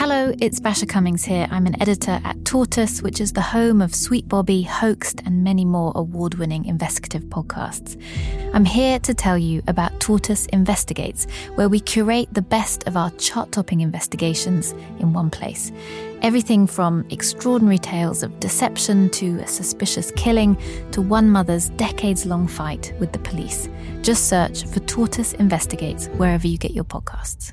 Hello, it's Basia Cummings here. I'm an editor at Tortoise, which is the home of Sweet Bobby, Hoaxed, and many more award winning investigative podcasts. I'm here to tell you about Tortoise Investigates, where we curate the best of our chart topping investigations in one place. Everything from extraordinary tales of deception to a suspicious killing to one mother's decades long fight with the police. Just search for Tortoise Investigates wherever you get your podcasts.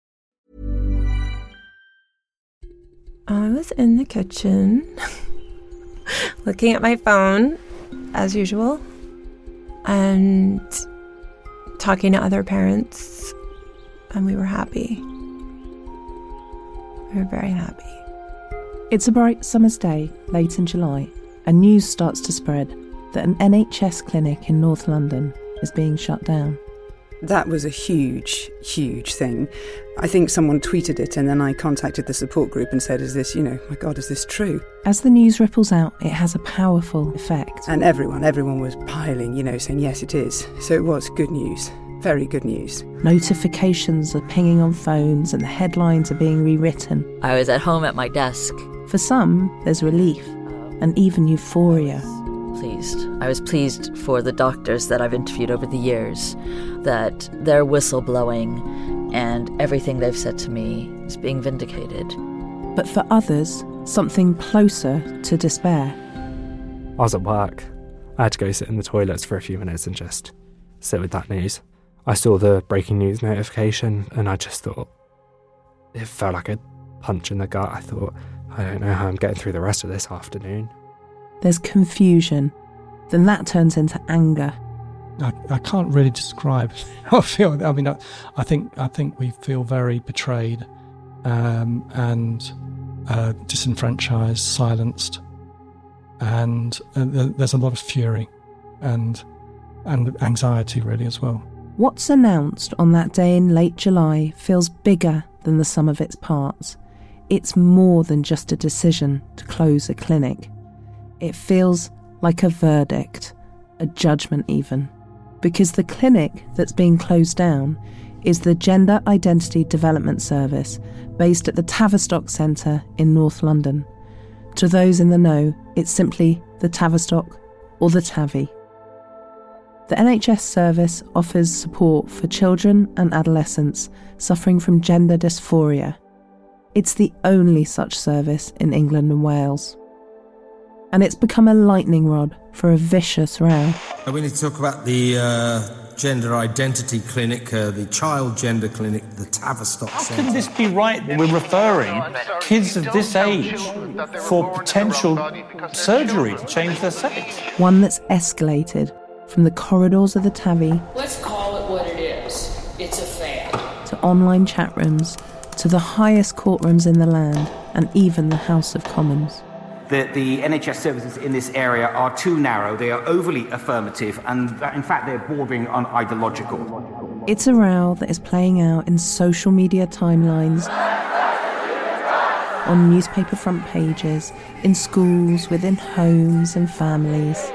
I was in the kitchen looking at my phone as usual and talking to other parents, and we were happy. We were very happy. It's a bright summer's day, late in July, and news starts to spread that an NHS clinic in North London is being shut down. That was a huge, huge thing. I think someone tweeted it and then I contacted the support group and said, Is this, you know, my God, is this true? As the news ripples out, it has a powerful effect. And everyone, everyone was piling, you know, saying, Yes, it is. So it was good news. Very good news. Notifications are pinging on phones and the headlines are being rewritten. I was at home at my desk. For some, there's relief and even euphoria. Pleased. I was pleased for the doctors that I've interviewed over the years that their whistleblowing and everything they've said to me is being vindicated. But for others, something closer to despair. I was at work. I had to go sit in the toilets for a few minutes and just sit with that news. I saw the breaking news notification and I just thought it felt like a punch in the gut. I thought, I don't know how I'm getting through the rest of this afternoon. There's confusion. Then that turns into anger. I, I can't really describe how I feel. I mean, I, I think I think we feel very betrayed um, and uh, disenfranchised, silenced, and uh, there's a lot of fury and and anxiety really as well. What's announced on that day in late July feels bigger than the sum of its parts. It's more than just a decision to close a clinic. It feels like a verdict, a judgment even, because the clinic that's being closed down is the Gender Identity Development Service based at the Tavistock Centre in North London. To those in the know, it's simply the Tavistock or the TAVI. The NHS service offers support for children and adolescents suffering from gender dysphoria. It's the only such service in England and Wales. And it's become a lightning rod for a vicious row. We need to talk about the uh, gender identity clinic, uh, the child gender clinic, the Tavistock How Centre. can this be right that we're referring kids of this age for potential surgery to change their sex? One that's escalated from the corridors of the TAVI Let's call it what it is. It's a fad. to online chat rooms to the highest courtrooms in the land and even the House of Commons. The, the NHS services in this area are too narrow, they are overly affirmative, and that, in fact, they're bordering on ideological. It's a row that is playing out in social media timelines, on newspaper front pages, in schools, within homes and families.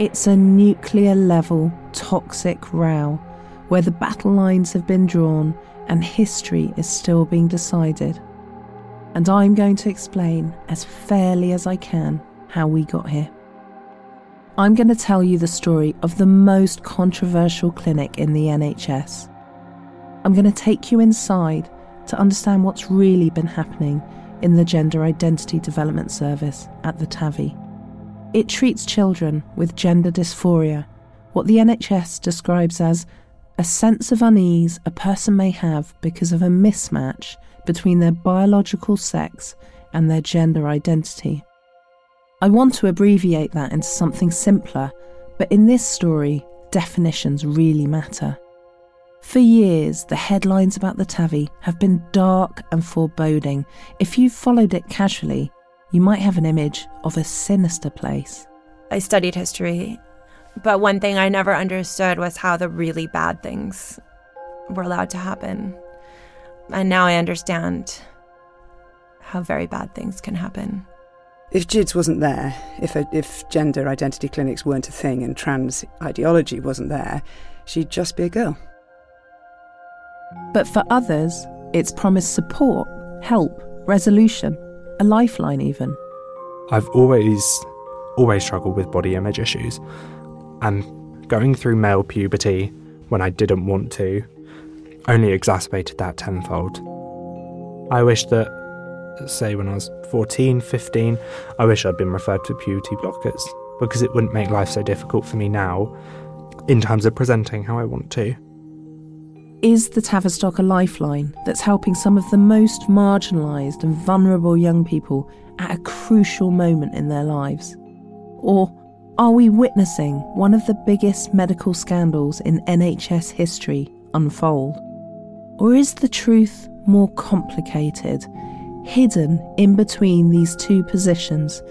It's a nuclear level, toxic row where the battle lines have been drawn and history is still being decided. And I'm going to explain as fairly as I can how we got here. I'm going to tell you the story of the most controversial clinic in the NHS. I'm going to take you inside to understand what's really been happening in the Gender Identity Development Service at the TAVI. It treats children with gender dysphoria, what the NHS describes as a sense of unease a person may have because of a mismatch between their biological sex and their gender identity. I want to abbreviate that into something simpler, but in this story, definitions really matter. For years, the headlines about the TAVI have been dark and foreboding. If you've followed it casually, you might have an image of a sinister place. I studied history, but one thing I never understood was how the really bad things were allowed to happen. And now I understand how very bad things can happen. If GIDS wasn't there, if, a, if gender identity clinics weren't a thing and trans ideology wasn't there, she'd just be a girl. But for others, it's promised support, help, resolution, a lifeline even. I've always, always struggled with body image issues. And going through male puberty when I didn't want to only exacerbated that tenfold. I wish that say when I was 14, 15, I wish I'd been referred to puberty blockers because it wouldn't make life so difficult for me now in terms of presenting how I want to. Is the Tavistock a lifeline that's helping some of the most marginalised and vulnerable young people at a crucial moment in their lives? Or are we witnessing one of the biggest medical scandals in NHS history unfold? Or is the truth more complicated hidden in between these two positions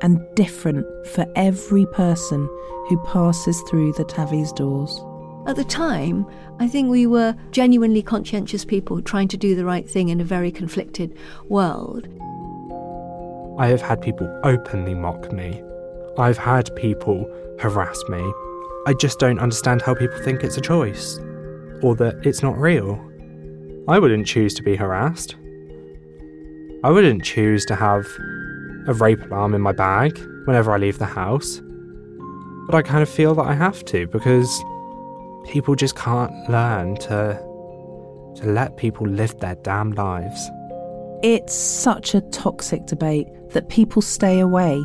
and different for every person who passes through the TAVI's doors. At the time, I think we were genuinely conscientious people trying to do the right thing in a very conflicted world. I have had people openly mock me. I've had people harass me. I just don't understand how people think it's a choice or that it's not real. I wouldn't choose to be harassed. I wouldn't choose to have a rape alarm in my bag whenever I leave the house. But I kind of feel that I have to because people just can't learn to to let people live their damn lives. It's such a toxic debate that people stay away.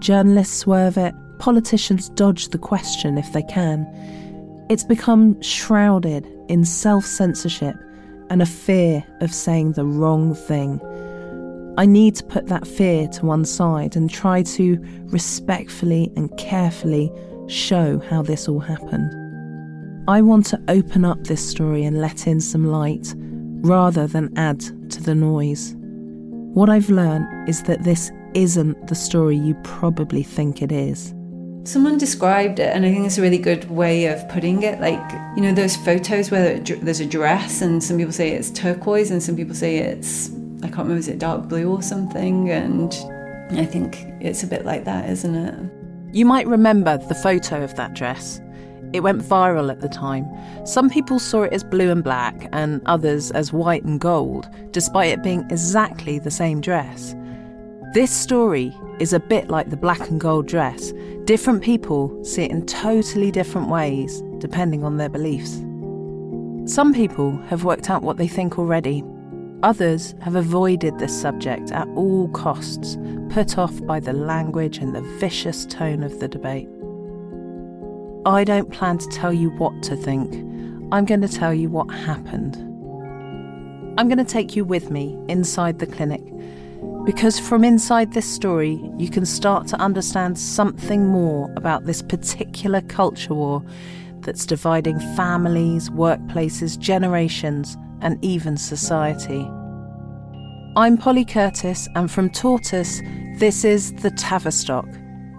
Journalists swerve it, politicians dodge the question if they can. It's become shrouded in self censorship and a fear of saying the wrong thing. I need to put that fear to one side and try to respectfully and carefully show how this all happened. I want to open up this story and let in some light rather than add to the noise. What I've learned is that this isn't the story you probably think it is. Someone described it, and I think it's a really good way of putting it. Like, you know, those photos where there's a dress, and some people say it's turquoise, and some people say it's I can't remember, is it dark blue or something? And I think it's a bit like that, isn't it? You might remember the photo of that dress. It went viral at the time. Some people saw it as blue and black, and others as white and gold, despite it being exactly the same dress. This story is a bit like the black and gold dress. Different people see it in totally different ways, depending on their beliefs. Some people have worked out what they think already, Others have avoided this subject at all costs, put off by the language and the vicious tone of the debate. I don't plan to tell you what to think, I'm going to tell you what happened. I'm going to take you with me inside the clinic, because from inside this story, you can start to understand something more about this particular culture war that's dividing families, workplaces, generations and even society. I'm Polly Curtis, and from Tortoise, this is The Tavistock,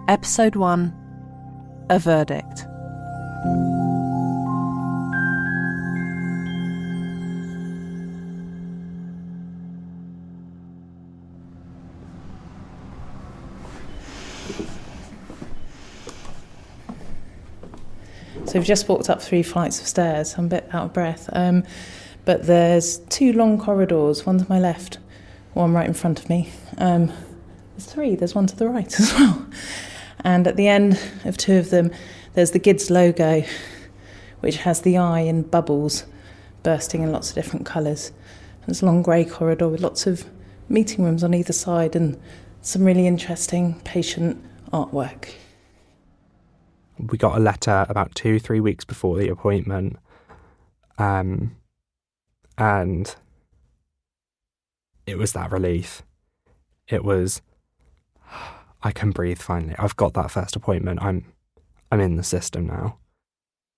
Episode 1 A Verdict. So we've just walked up three flights of stairs. I'm a bit out of breath. Um, but there's two long corridors, one to my left, one right in front of me. Um, there's three, there's one to the right as well. And at the end of two of them, there's the GIDS logo, which has the eye in bubbles bursting in lots of different colours. There's a long grey corridor with lots of meeting rooms on either side and some really interesting patient artwork. We got a letter about two, three weeks before the appointment. Um, and it was that relief. It was, I can breathe finally. I've got that first appointment. I'm, I'm in the system now.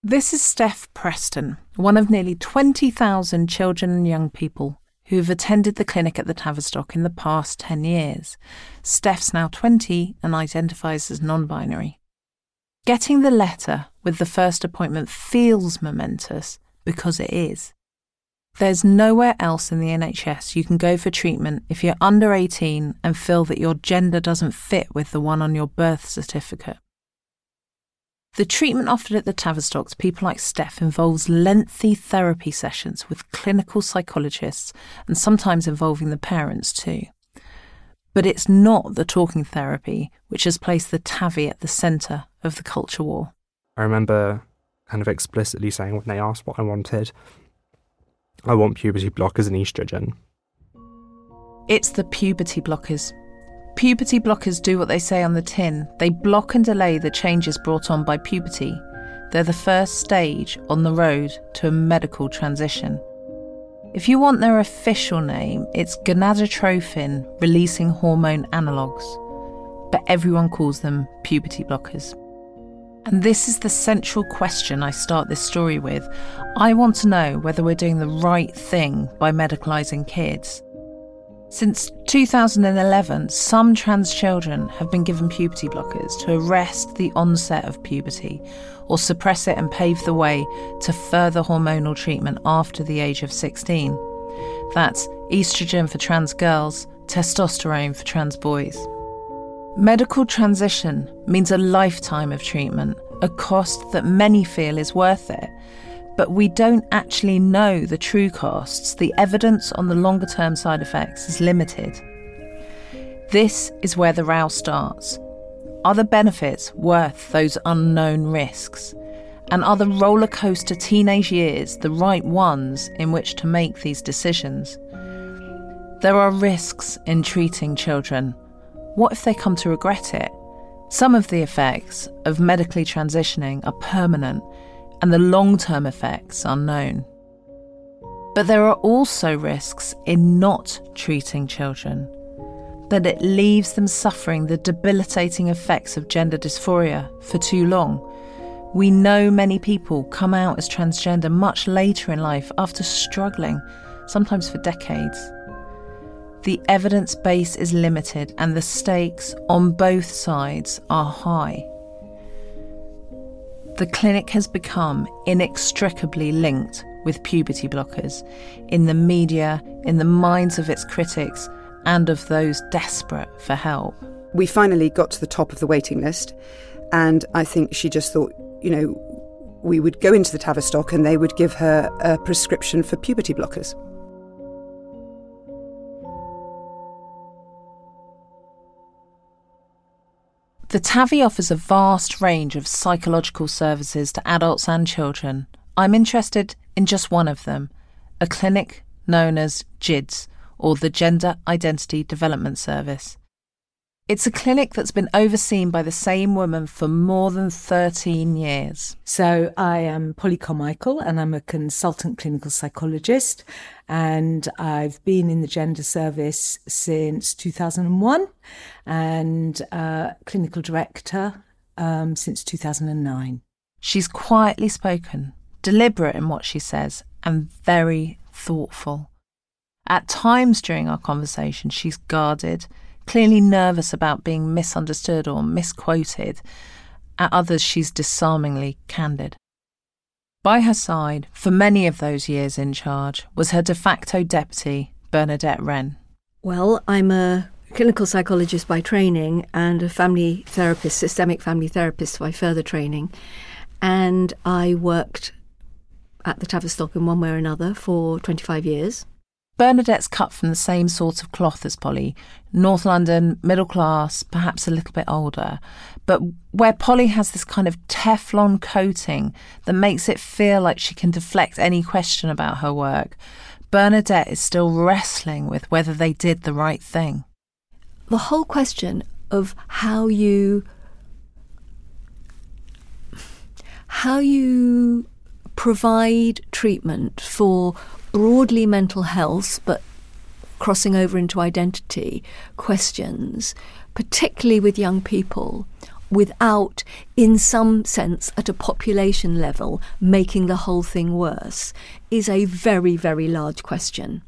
This is Steph Preston, one of nearly 20,000 children and young people who've attended the clinic at the Tavistock in the past 10 years. Steph's now 20 and identifies as non binary. Getting the letter with the first appointment feels momentous because it is. There's nowhere else in the NHS you can go for treatment if you're under 18 and feel that your gender doesn't fit with the one on your birth certificate. The treatment offered at the Tavistock to people like Steph involves lengthy therapy sessions with clinical psychologists and sometimes involving the parents too. But it's not the talking therapy which has placed the TAVI at the centre of the culture war. I remember kind of explicitly saying when they asked what I wanted, I want puberty blockers and estrogen. It's the puberty blockers Puberty blockers do what they say on the tin they block and delay the changes brought on by puberty. They're the first stage on the road to a medical transition. If you want their official name, it's gonadotropin releasing hormone analogues, but everyone calls them puberty blockers. And this is the central question I start this story with. I want to know whether we're doing the right thing by medicalising kids. Since 2011, some trans children have been given puberty blockers to arrest the onset of puberty or suppress it and pave the way to further hormonal treatment after the age of 16. That's estrogen for trans girls, testosterone for trans boys. Medical transition means a lifetime of treatment, a cost that many feel is worth it but we don't actually know the true costs. The evidence on the longer term side effects is limited. This is where the row starts. Are the benefits worth those unknown risks? And are the roller coaster teenage years the right ones in which to make these decisions? There are risks in treating children. What if they come to regret it? Some of the effects of medically transitioning are permanent and the long term effects are known. But there are also risks in not treating children, that it leaves them suffering the debilitating effects of gender dysphoria for too long. We know many people come out as transgender much later in life after struggling, sometimes for decades. The evidence base is limited and the stakes on both sides are high the clinic has become inextricably linked with puberty blockers in the media, in the minds of its critics, and of those desperate for help. We finally got to the top of the waiting list, and I think she just thought, you know, we would go into the Tavistock and they would give her a prescription for puberty blockers. The TAVI offers a vast range of psychological services to adults and children. I'm interested in just one of them a clinic known as GIDS, or the Gender Identity Development Service. It's a clinic that's been overseen by the same woman for more than 13 years. So, I am Polly Carmichael and I'm a consultant clinical psychologist. And I've been in the gender service since 2001 and uh, clinical director um, since 2009. She's quietly spoken, deliberate in what she says, and very thoughtful. At times during our conversation, she's guarded clearly nervous about being misunderstood or misquoted. At others, she's disarmingly candid. By her side, for many of those years in charge, was her de facto deputy, Bernadette Wren. Well, I'm a clinical psychologist by training and a family therapist, systemic family therapist by further training. And I worked at the Tavistock in one way or another for 25 years. Bernadette's cut from the same sort of cloth as Polly. North London, middle class, perhaps a little bit older. But where Polly has this kind of Teflon coating that makes it feel like she can deflect any question about her work, Bernadette is still wrestling with whether they did the right thing. The whole question of how you how you provide treatment for broadly mental health, but crossing over into identity questions, particularly with young people, without, in some sense, at a population level, making the whole thing worse, is a very, very large question.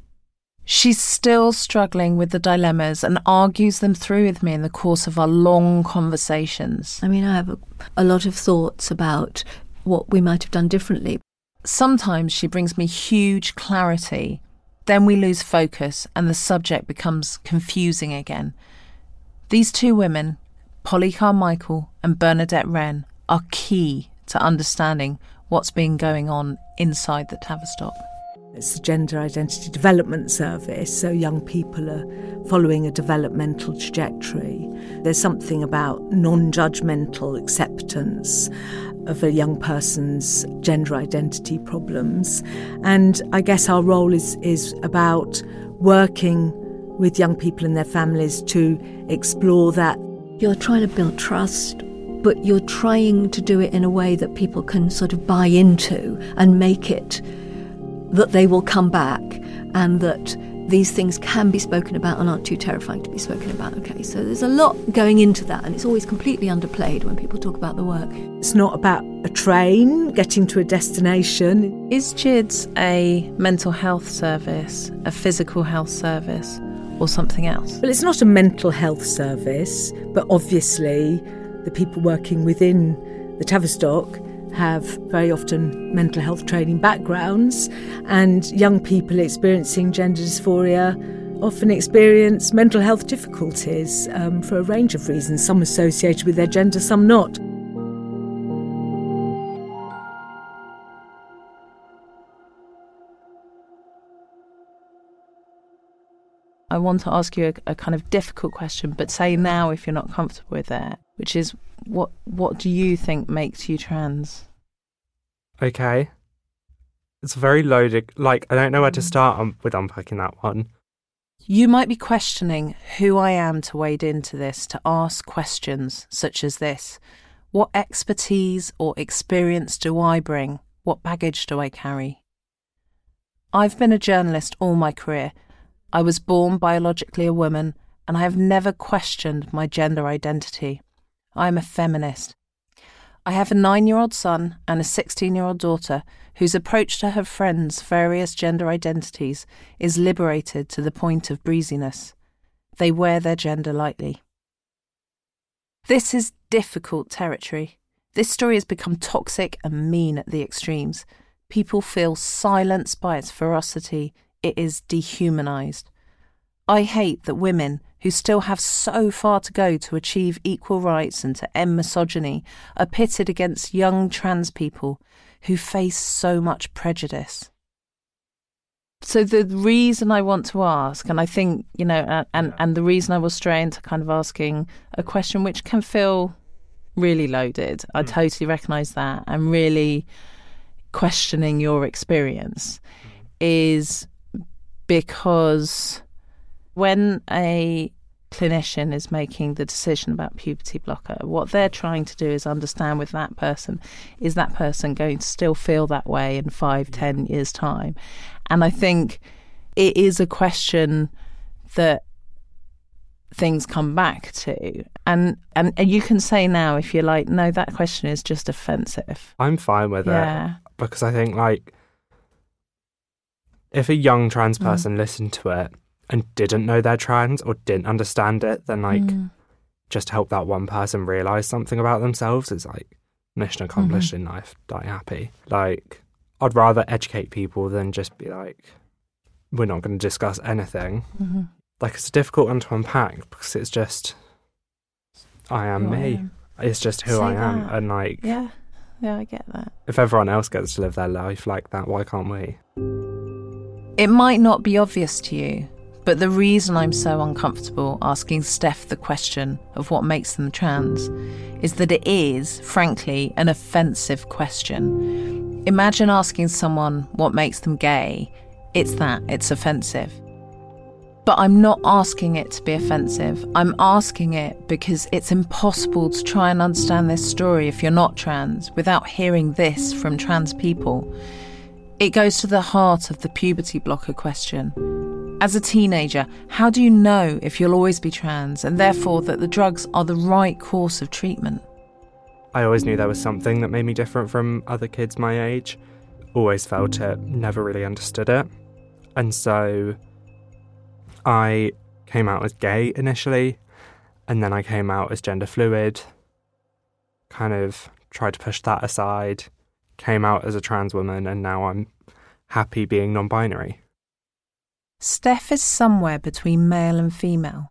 She's still struggling with the dilemmas and argues them through with me in the course of our long conversations. I mean, I have a, a lot of thoughts about what we might have done differently. Sometimes she brings me huge clarity. Then we lose focus and the subject becomes confusing again. These two women, Polly Carmichael and Bernadette Wren, are key to understanding what's been going on inside the Tavistock. It's the Gender Identity Development Service, so young people are following a developmental trajectory. There's something about non judgmental acceptance of a young person's gender identity problems. And I guess our role is, is about working with young people and their families to explore that. You're trying to build trust, but you're trying to do it in a way that people can sort of buy into and make it that they will come back and that these things can be spoken about and aren't too terrifying to be spoken about. Okay, so there's a lot going into that, and it's always completely underplayed when people talk about the work. It's not about a train getting to a destination. Is GIDS a mental health service, a physical health service, or something else? Well, it's not a mental health service, but obviously the people working within the Tavistock have very often mental health training backgrounds, and young people experiencing gender dysphoria often experience mental health difficulties um, for a range of reasons, some associated with their gender, some not. I want to ask you a, a, kind of difficult question, but say now if you're not comfortable with it, which is what what do you think makes you trans? Okay. It's very loaded. Like I don't know where to start um, with unpacking that one. You might be questioning who I am to wade into this, to ask questions such as this. What expertise or experience do I bring? What baggage do I carry? I've been a journalist all my career. I was born biologically a woman, and I have never questioned my gender identity. I am a feminist. I have a nine year old son and a 16 year old daughter whose approach to her friends' various gender identities is liberated to the point of breeziness. They wear their gender lightly. This is difficult territory. This story has become toxic and mean at the extremes. People feel silenced by its ferocity. It is dehumanized. I hate that women, who still have so far to go to achieve equal rights and to end misogyny, are pitted against young trans people who face so much prejudice. So the reason I want to ask, and I think you know, and and, the reason I was straying to kind of asking a question which can feel really loaded. Mm. I hmm. totally recognise that, and really questioning your experience mm. is because when a clinician is making the decision about puberty blocker, what they're trying to do is understand with that person is that person going to still feel that way in five, ten years' time? And I think it is a question that things come back to. And, and and you can say now if you're like, no, that question is just offensive. I'm fine with yeah. it because I think like if a young trans mm. person mm. listened to it and didn't know they're trans or didn't understand it, then like mm. just help that one person realize something about themselves is like mission accomplished mm-hmm. in life. Die happy. Like I'd rather educate people than just be like, we're not going to discuss anything. Mm-hmm. Like it's a difficult one to unpack because it's just I am who me. I am. It's just who Say I am, that. and like yeah, yeah, I get that. If everyone else gets to live their life like that, why can't we? It might not be obvious to you, but the reason I'm so uncomfortable asking Steph the question of what makes them trans is that it is, frankly, an offensive question. Imagine asking someone what makes them gay. It's that, it's offensive. But I'm not asking it to be offensive. I'm asking it because it's impossible to try and understand this story if you're not trans without hearing this from trans people. It goes to the heart of the puberty blocker question. As a teenager, how do you know if you'll always be trans and therefore that the drugs are the right course of treatment? I always knew there was something that made me different from other kids my age. Always felt it, never really understood it. And so I came out as gay initially, and then I came out as gender fluid. Kind of tried to push that aside, came out as a trans woman, and now I'm happy being non binary. Steph is somewhere between male and female.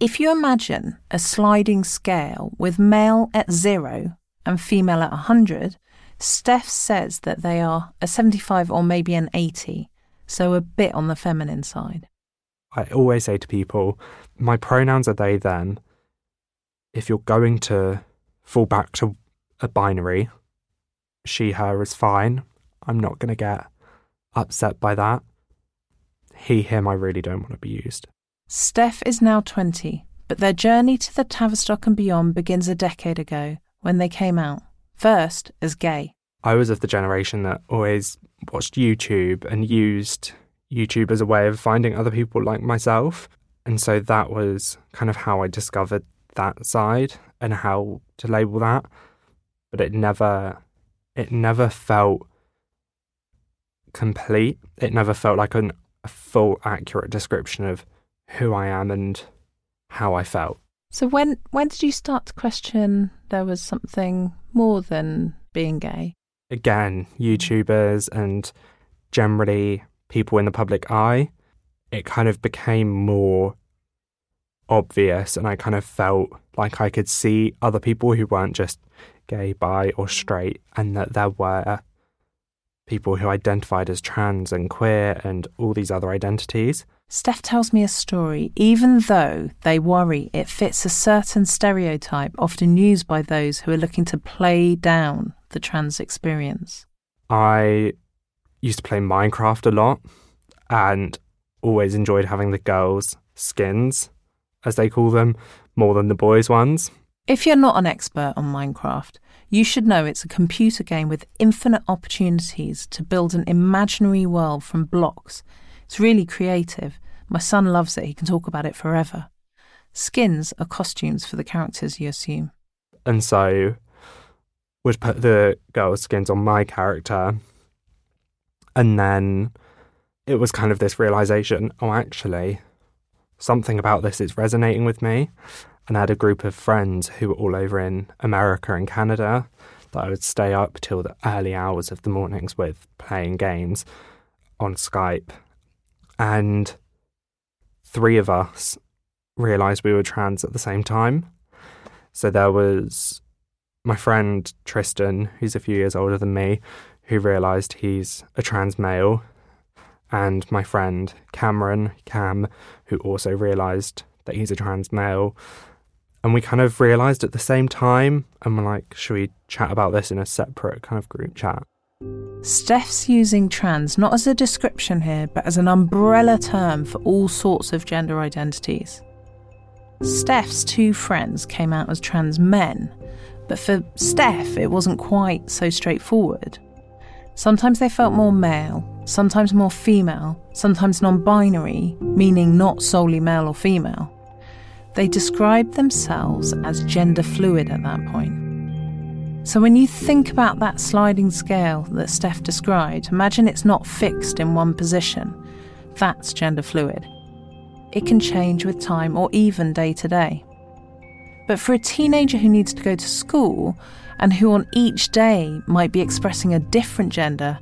If you imagine a sliding scale with male at zero and female at 100, Steph says that they are a 75 or maybe an 80, so a bit on the feminine side. I always say to people, my pronouns are they, then. If you're going to fall back to a binary, she, her is fine. I'm not going to get upset by that. He, him, I really don't want to be used. Steph is now 20, but their journey to the Tavistock and beyond begins a decade ago when they came out, first as gay. I was of the generation that always watched YouTube and used YouTube as a way of finding other people like myself. And so that was kind of how I discovered that side and how to label that. But it never it never felt complete. It never felt like an, a full accurate description of who I am and how I felt. So when when did you start to question there was something more than being gay? Again, YouTubers and generally people in the public eye, it kind of became more obvious and I kind of felt like I could see other people who weren't just gay, bi, or straight, and that there were people who identified as trans and queer and all these other identities. Steph tells me a story, even though they worry it fits a certain stereotype often used by those who are looking to play down the trans experience. I used to play Minecraft a lot and always enjoyed having the girls' skins, as they call them, more than the boys' ones. If you're not an expert on Minecraft, you should know it's a computer game with infinite opportunities to build an imaginary world from blocks. It's really creative. My son loves it, he can talk about it forever. Skins are costumes for the characters you assume. And so would put the girls' skins on my character and then it was kind of this realization oh, actually, something about this is resonating with me. And I had a group of friends who were all over in America and Canada that I would stay up till the early hours of the mornings with playing games on Skype. And three of us realized we were trans at the same time. So there was my friend Tristan, who's a few years older than me, who realised he's a trans male, and my friend Cameron, Cam, who also realised that he's a trans male. And we kind of realised at the same time, and we're like, should we chat about this in a separate kind of group chat? Steph's using trans not as a description here, but as an umbrella term for all sorts of gender identities. Steph's two friends came out as trans men, but for Steph, it wasn't quite so straightforward. Sometimes they felt more male, sometimes more female, sometimes non binary, meaning not solely male or female. They described themselves as gender fluid at that point. So when you think about that sliding scale that Steph described, imagine it's not fixed in one position. That's gender fluid. It can change with time or even day to day. But for a teenager who needs to go to school, and who on each day might be expressing a different gender,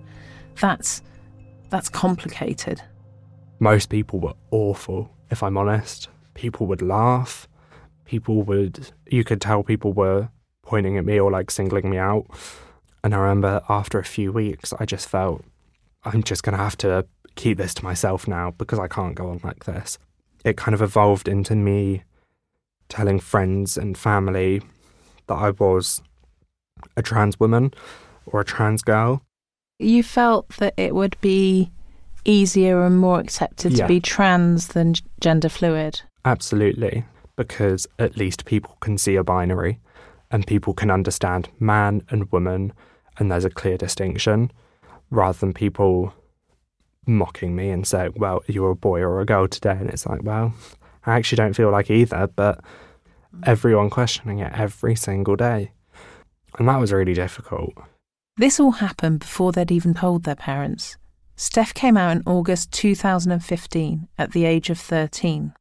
that's that's complicated. Most people were awful, if I'm honest. People would laugh. People would you could tell people were pointing at me or like singling me out. And I remember after a few weeks I just felt I'm just gonna have to keep this to myself now because I can't go on like this. It kind of evolved into me telling friends and family that I was a trans woman or a trans girl. You felt that it would be easier and more accepted Yeah. to be trans than gender fluid. Absolutely, because at least people can see a binary and people can understand man and woman, and there's a clear distinction rather than people mocking me and saying, Well, you're a boy or a girl today. And it's like, Well, I actually don't feel like either, but everyone questioning it every single day. And that was really difficult. This all happened before they'd even told their parents. Steph came out in August 2015 at the age of 13.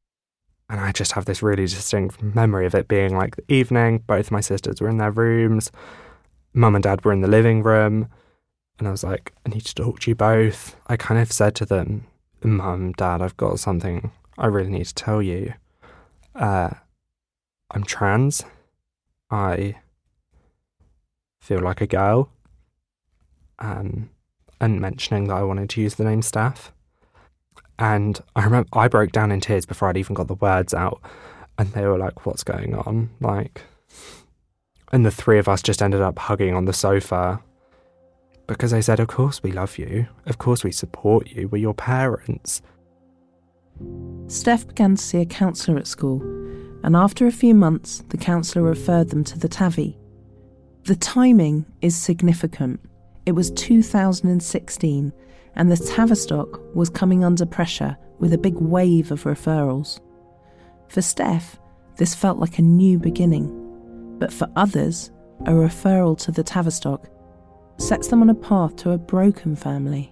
And I just have this really distinct memory of it being like the evening, both my sisters were in their rooms, mum and dad were in the living room. And I was like, I need to talk to you both. I kind of said to them, Mum, Dad, I've got something I really need to tell you. Uh, I'm trans. I feel like a girl. Um, and mentioning that I wanted to use the name Steph. And I remember I broke down in tears before I'd even got the words out. And they were like, What's going on? Like, and the three of us just ended up hugging on the sofa because they said, Of course we love you. Of course we support you. We're your parents. Steph began to see a counsellor at school, and after a few months, the counsellor referred them to the TAVI. The timing is significant. It was 2016, and the Tavistock was coming under pressure with a big wave of referrals. For Steph, this felt like a new beginning, but for others, a referral to the Tavistock sets them on a path to a broken family.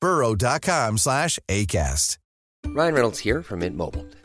burrow.com slash ACAST. Ryan Reynolds here from Mint Mobile.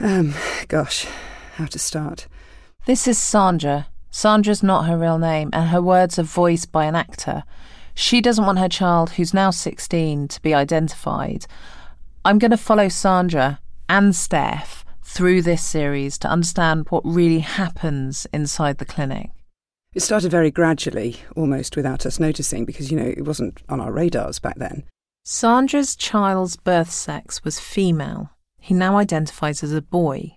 Um, gosh, how to start? This is Sandra. Sandra's not her real name, and her words are voiced by an actor. She doesn't want her child, who's now 16, to be identified. I'm going to follow Sandra and Steph through this series to understand what really happens inside the clinic. It started very gradually, almost without us noticing, because, you know, it wasn't on our radars back then. Sandra's child's birth sex was female. He now identifies as a boy.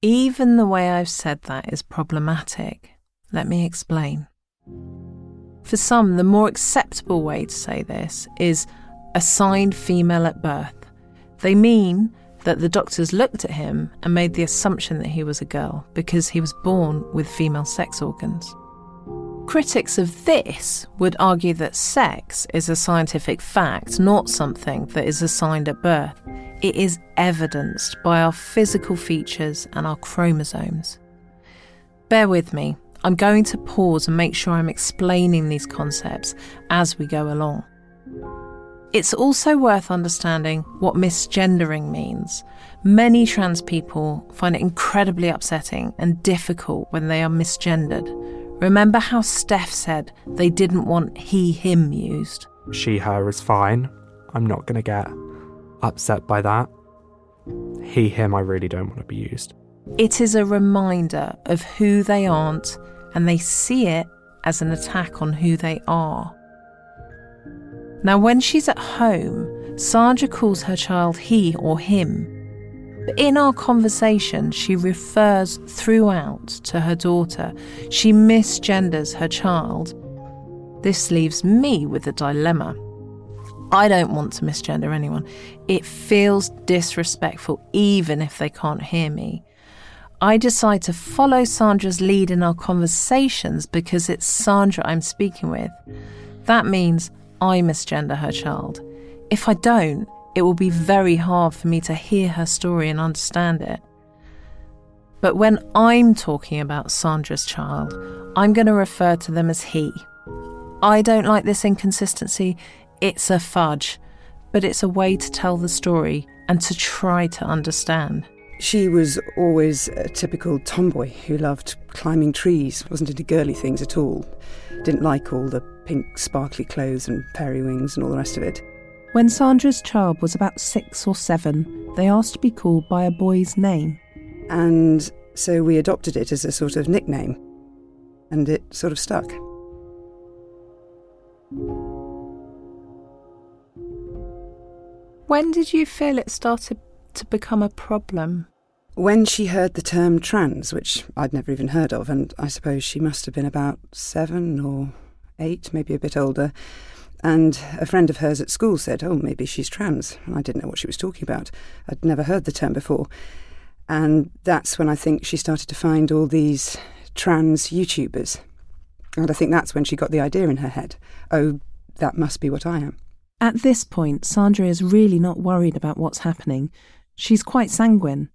Even the way I've said that is problematic. Let me explain. For some, the more acceptable way to say this is assigned female at birth. They mean that the doctors looked at him and made the assumption that he was a girl because he was born with female sex organs. Critics of this would argue that sex is a scientific fact, not something that is assigned at birth. It is evidenced by our physical features and our chromosomes. Bear with me, I'm going to pause and make sure I'm explaining these concepts as we go along. It's also worth understanding what misgendering means. Many trans people find it incredibly upsetting and difficult when they are misgendered. Remember how Steph said they didn't want he, him used? She, her is fine. I'm not going to get upset by that. He, him, I really don't want to be used. It is a reminder of who they aren't, and they see it as an attack on who they are. Now, when she's at home, Sandra calls her child he or him. But in our conversation, she refers throughout to her daughter. She misgenders her child. This leaves me with a dilemma. I don't want to misgender anyone. It feels disrespectful, even if they can't hear me. I decide to follow Sandra's lead in our conversations because it's Sandra I'm speaking with. That means I misgender her child. If I don't, it will be very hard for me to hear her story and understand it. But when I'm talking about Sandra's child, I'm going to refer to them as he. I don't like this inconsistency. It's a fudge, but it's a way to tell the story and to try to understand. She was always a typical tomboy who loved climbing trees, wasn't into girly things at all. Didn't like all the pink sparkly clothes and fairy wings and all the rest of it. When Sandra's child was about six or seven, they asked to be called by a boy's name. And so we adopted it as a sort of nickname, and it sort of stuck. When did you feel it started to become a problem? When she heard the term trans, which I'd never even heard of, and I suppose she must have been about seven or eight, maybe a bit older, and a friend of hers at school said, Oh, maybe she's trans. And I didn't know what she was talking about. I'd never heard the term before. And that's when I think she started to find all these trans YouTubers. And I think that's when she got the idea in her head oh, that must be what I am. At this point, Sandra is really not worried about what's happening. She's quite sanguine.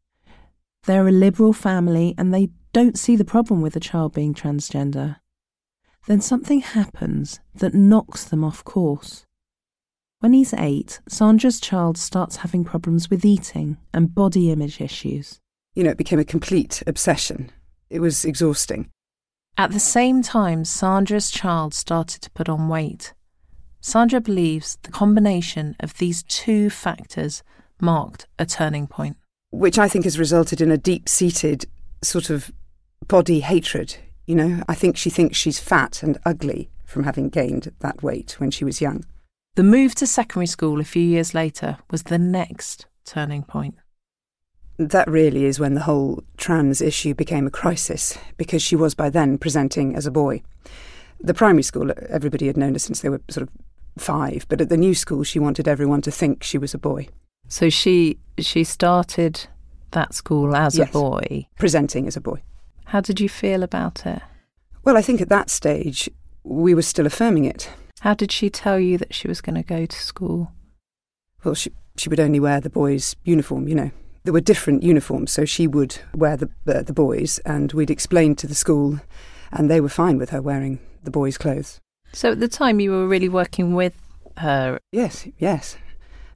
They're a liberal family and they don't see the problem with a child being transgender. Then something happens that knocks them off course. When he's eight, Sandra's child starts having problems with eating and body image issues. You know, it became a complete obsession. It was exhausting. At the same time, Sandra's child started to put on weight. Sandra believes the combination of these two factors marked a turning point. Which I think has resulted in a deep seated sort of body hatred. You know, I think she thinks she's fat and ugly from having gained that weight when she was young. The move to secondary school a few years later was the next turning point. That really is when the whole trans issue became a crisis, because she was by then presenting as a boy. The primary school, everybody had known her since they were sort of five, but at the new school, she wanted everyone to think she was a boy. So she she started that school as Yes. a boy, presenting as a boy. How did you feel about it? Well, I think at that stage, we were still affirming it. How did she tell you that she was going to go to school? Well, she, she would only wear the boys' uniform, you know. There were different uniforms, so she would wear the, uh, the boys, and we'd explain to the school, and they were fine with her wearing the boys' clothes. So at the time, you were really working with her. Yes, yes,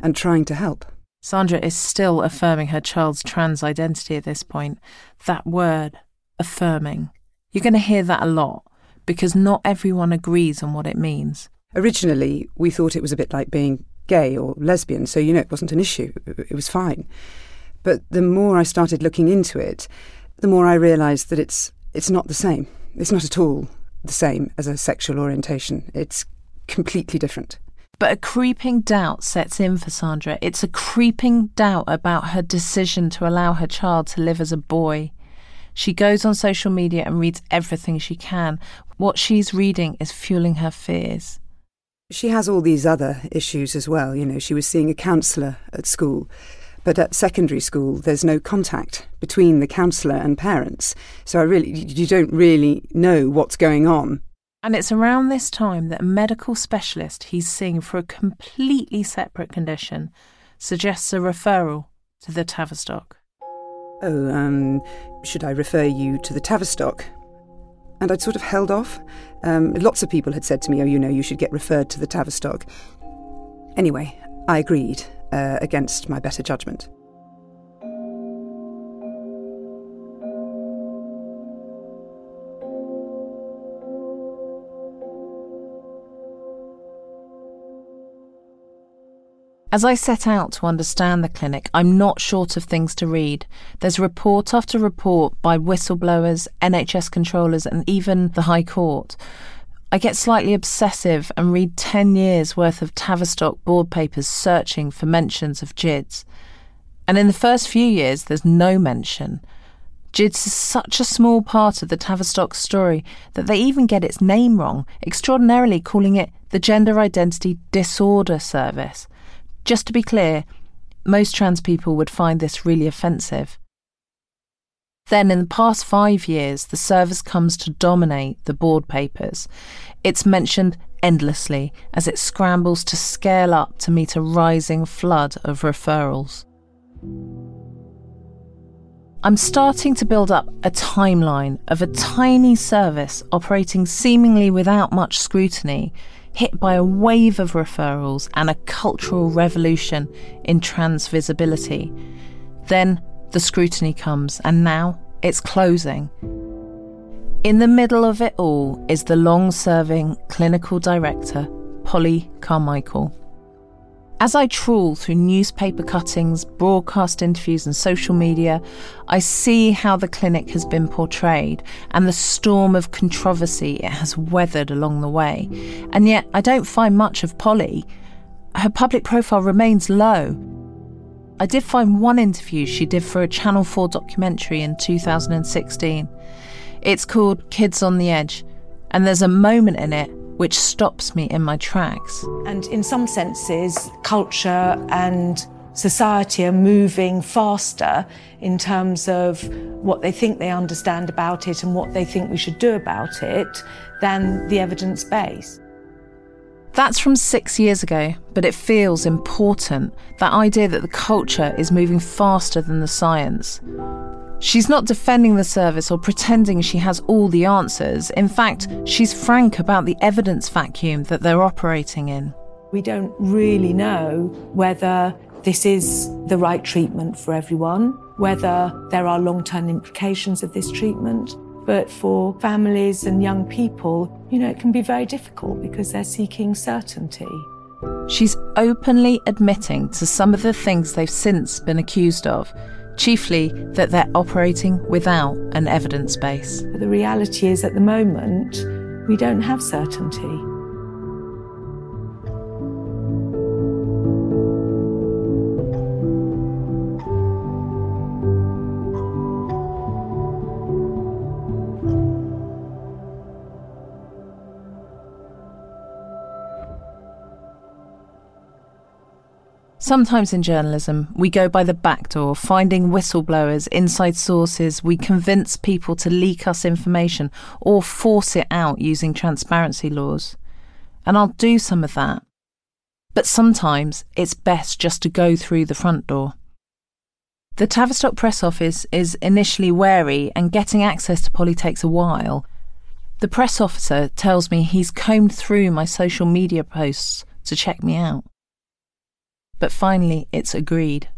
and trying to help. Sandra is still affirming her child's trans identity at this point. That word, affirming, you're going to hear that a lot because not everyone agrees on what it means. Originally, we thought it was a bit like being gay or lesbian, so you know it wasn't an issue. It was fine. But the more I started looking into it, the more I realised that it's it's not the same. It's not at all the same as a sexual orientation. It's completely different. But a creeping doubt sets in for Sandra. It's a creeping doubt about her decision to allow her child to live as a boy. She goes on social media and reads everything she can. What she's reading is fueling her fears. She has all these other issues as well. You know, she was seeing a counsellor at school, but at secondary school, there's no contact between the counsellor and parents. So I really, you don't really know what's going on. And it's around this time that a medical specialist he's seeing for a completely separate condition suggests a referral to the Tavistock. Oh, um, should I refer you to the Tavistock? And I'd sort of held off. Um, lots of people had said to me, oh, you know, you should get referred to the Tavistock. Anyway, I agreed, uh, against my better judgment. As I set out to understand the clinic, I'm not short of things to read. There's report after report by whistleblowers, NHS controllers, and even the High Court. I get slightly obsessive and read 10 years worth of Tavistock board papers searching for mentions of GIDS. And in the first few years, there's no mention. GIDS is such a small part of the Tavistock story that they even get its name wrong, extraordinarily calling it the Gender Identity Disorder Service. Just to be clear, most trans people would find this really offensive. Then, in the past five years, the service comes to dominate the board papers. It's mentioned endlessly as it scrambles to scale up to meet a rising flood of referrals. I'm starting to build up a timeline of a tiny service operating seemingly without much scrutiny hit by a wave of referrals and a cultural revolution in trans visibility. Then the scrutiny comes, and now it's closing. In the middle of it all is the long serving clinical director, Polly Carmichael. As I trawl through newspaper cuttings, broadcast interviews, and social media, I see how the clinic has been portrayed and the storm of controversy it has weathered along the way. And yet, I don't find much of Polly. Her public profile remains low. I did find one interview she did for a Channel 4 documentary in 2016. It's called Kids on the Edge, and there's a moment in it which stops me in my tracks. And in some senses, culture and society are moving faster in terms of what they think they understand about it and what they think we should do about it than the evidence base. That's from six years ago, but it feels important that idea that the culture is moving faster than the science. She's not defending the service or pretending she has all the answers. In fact, she's frank about the evidence vacuum that they're operating in. We don't really know whether this is the right treatment for everyone, whether there are long term implications of this treatment. But for families and young people, you know, it can be very difficult because they're seeking certainty. She's openly admitting to some of the things they've since been accused of chiefly that they're operating without an evidence base. But the reality is, at the moment, we don't have certainty. Sometimes in journalism, we go by the back door, finding whistleblowers, inside sources. We convince people to leak us information or force it out using transparency laws. And I'll do some of that. But sometimes it's best just to go through the front door. The Tavistock press office is initially wary, and getting access to Polly takes a while. The press officer tells me he's combed through my social media posts to check me out but finally it's agreed.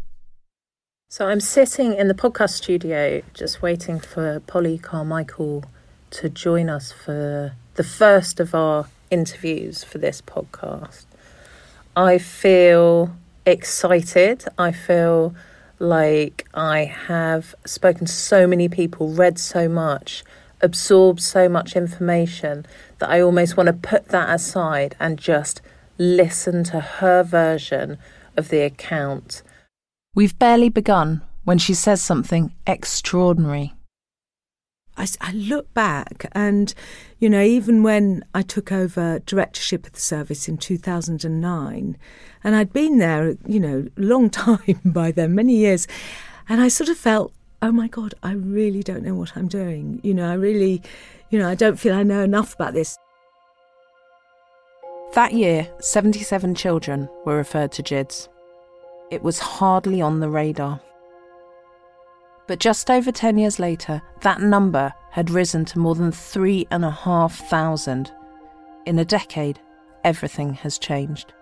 So I'm sitting in the podcast studio just waiting for Polly Carmichael to join us for the first of our interviews for this podcast. I feel excited. I feel like I have spoken to so many people, read so much, absorbed so much information that I almost want to put that aside and just listen to her version of the account. We've barely begun when she says something extraordinary. I, I, look back and, you know, even when I took over directorship of the service in 2009, and I'd been there, you know, a long time by then, many years, and I sort of felt, oh my God, I really don't know what I'm doing. You know, I really, you know, I don't feel I know enough about this. That year, 77 children were referred to GIDS. It was hardly on the radar. But just over 10 years later, that number had risen to more than 3,500. In a decade, everything has changed.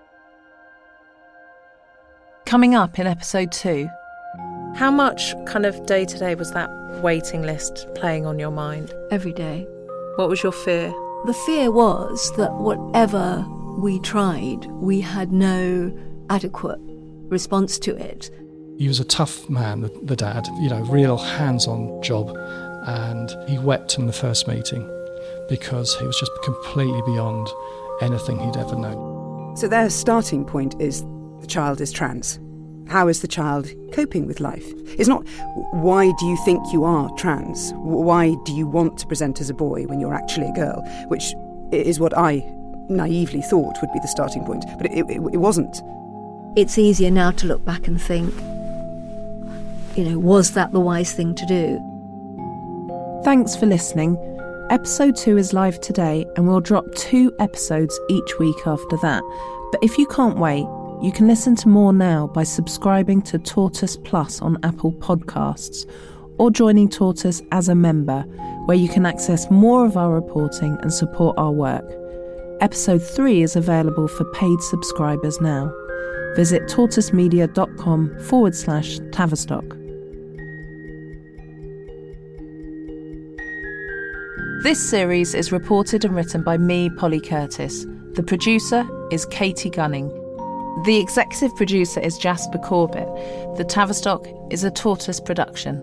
Coming up in episode 2, how much kind of day to day was that waiting list playing on your mind? Every day. What was your fear? The fear was that whatever we tried, we had no adequate response to it. He was a tough man, the, the dad, you know, real hands on job. And he wept in the first meeting because he was just completely beyond anything he'd ever known. So their starting point is the child is trans. How is the child coping with life? It's not why do you think you are trans? Why do you want to present as a boy when you're actually a girl? Which is what I naively thought would be the starting point, but it, it, it wasn't. It's easier now to look back and think, you know, was that the wise thing to do? Thanks for listening. Episode 2 is live today, and we'll drop two episodes each week after that. But if you can't wait, you can listen to more now by subscribing to Tortoise Plus on Apple Podcasts or joining Tortoise as a member, where you can access more of our reporting and support our work. Episode 3 is available for paid subscribers now. Visit tortoisemedia.com forward slash Tavistock. This series is reported and written by me, Polly Curtis. The producer is Katie Gunning. The executive producer is Jasper Corbett. The Tavistock is a tortoise production.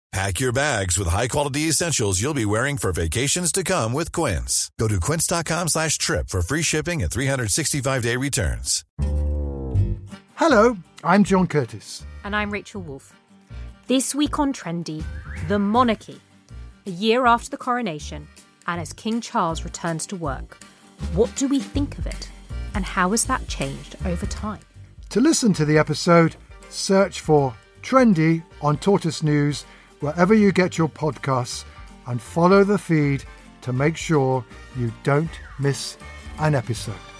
Pack your bags with high-quality essentials you'll be wearing for vacations to come with Quince. Go to quince.com slash trip for free shipping and 365-day returns. Hello, I'm John Curtice. And I'm Rachel Wolf. This week on Trendy, the monarchy. A year after the coronation, and as King Charles returns to work, what do we think of it? And how has that changed over time? To listen to the episode, search for Trendy on Tortoise News – wherever you get your podcasts and follow the feed to make sure you don't miss an episode.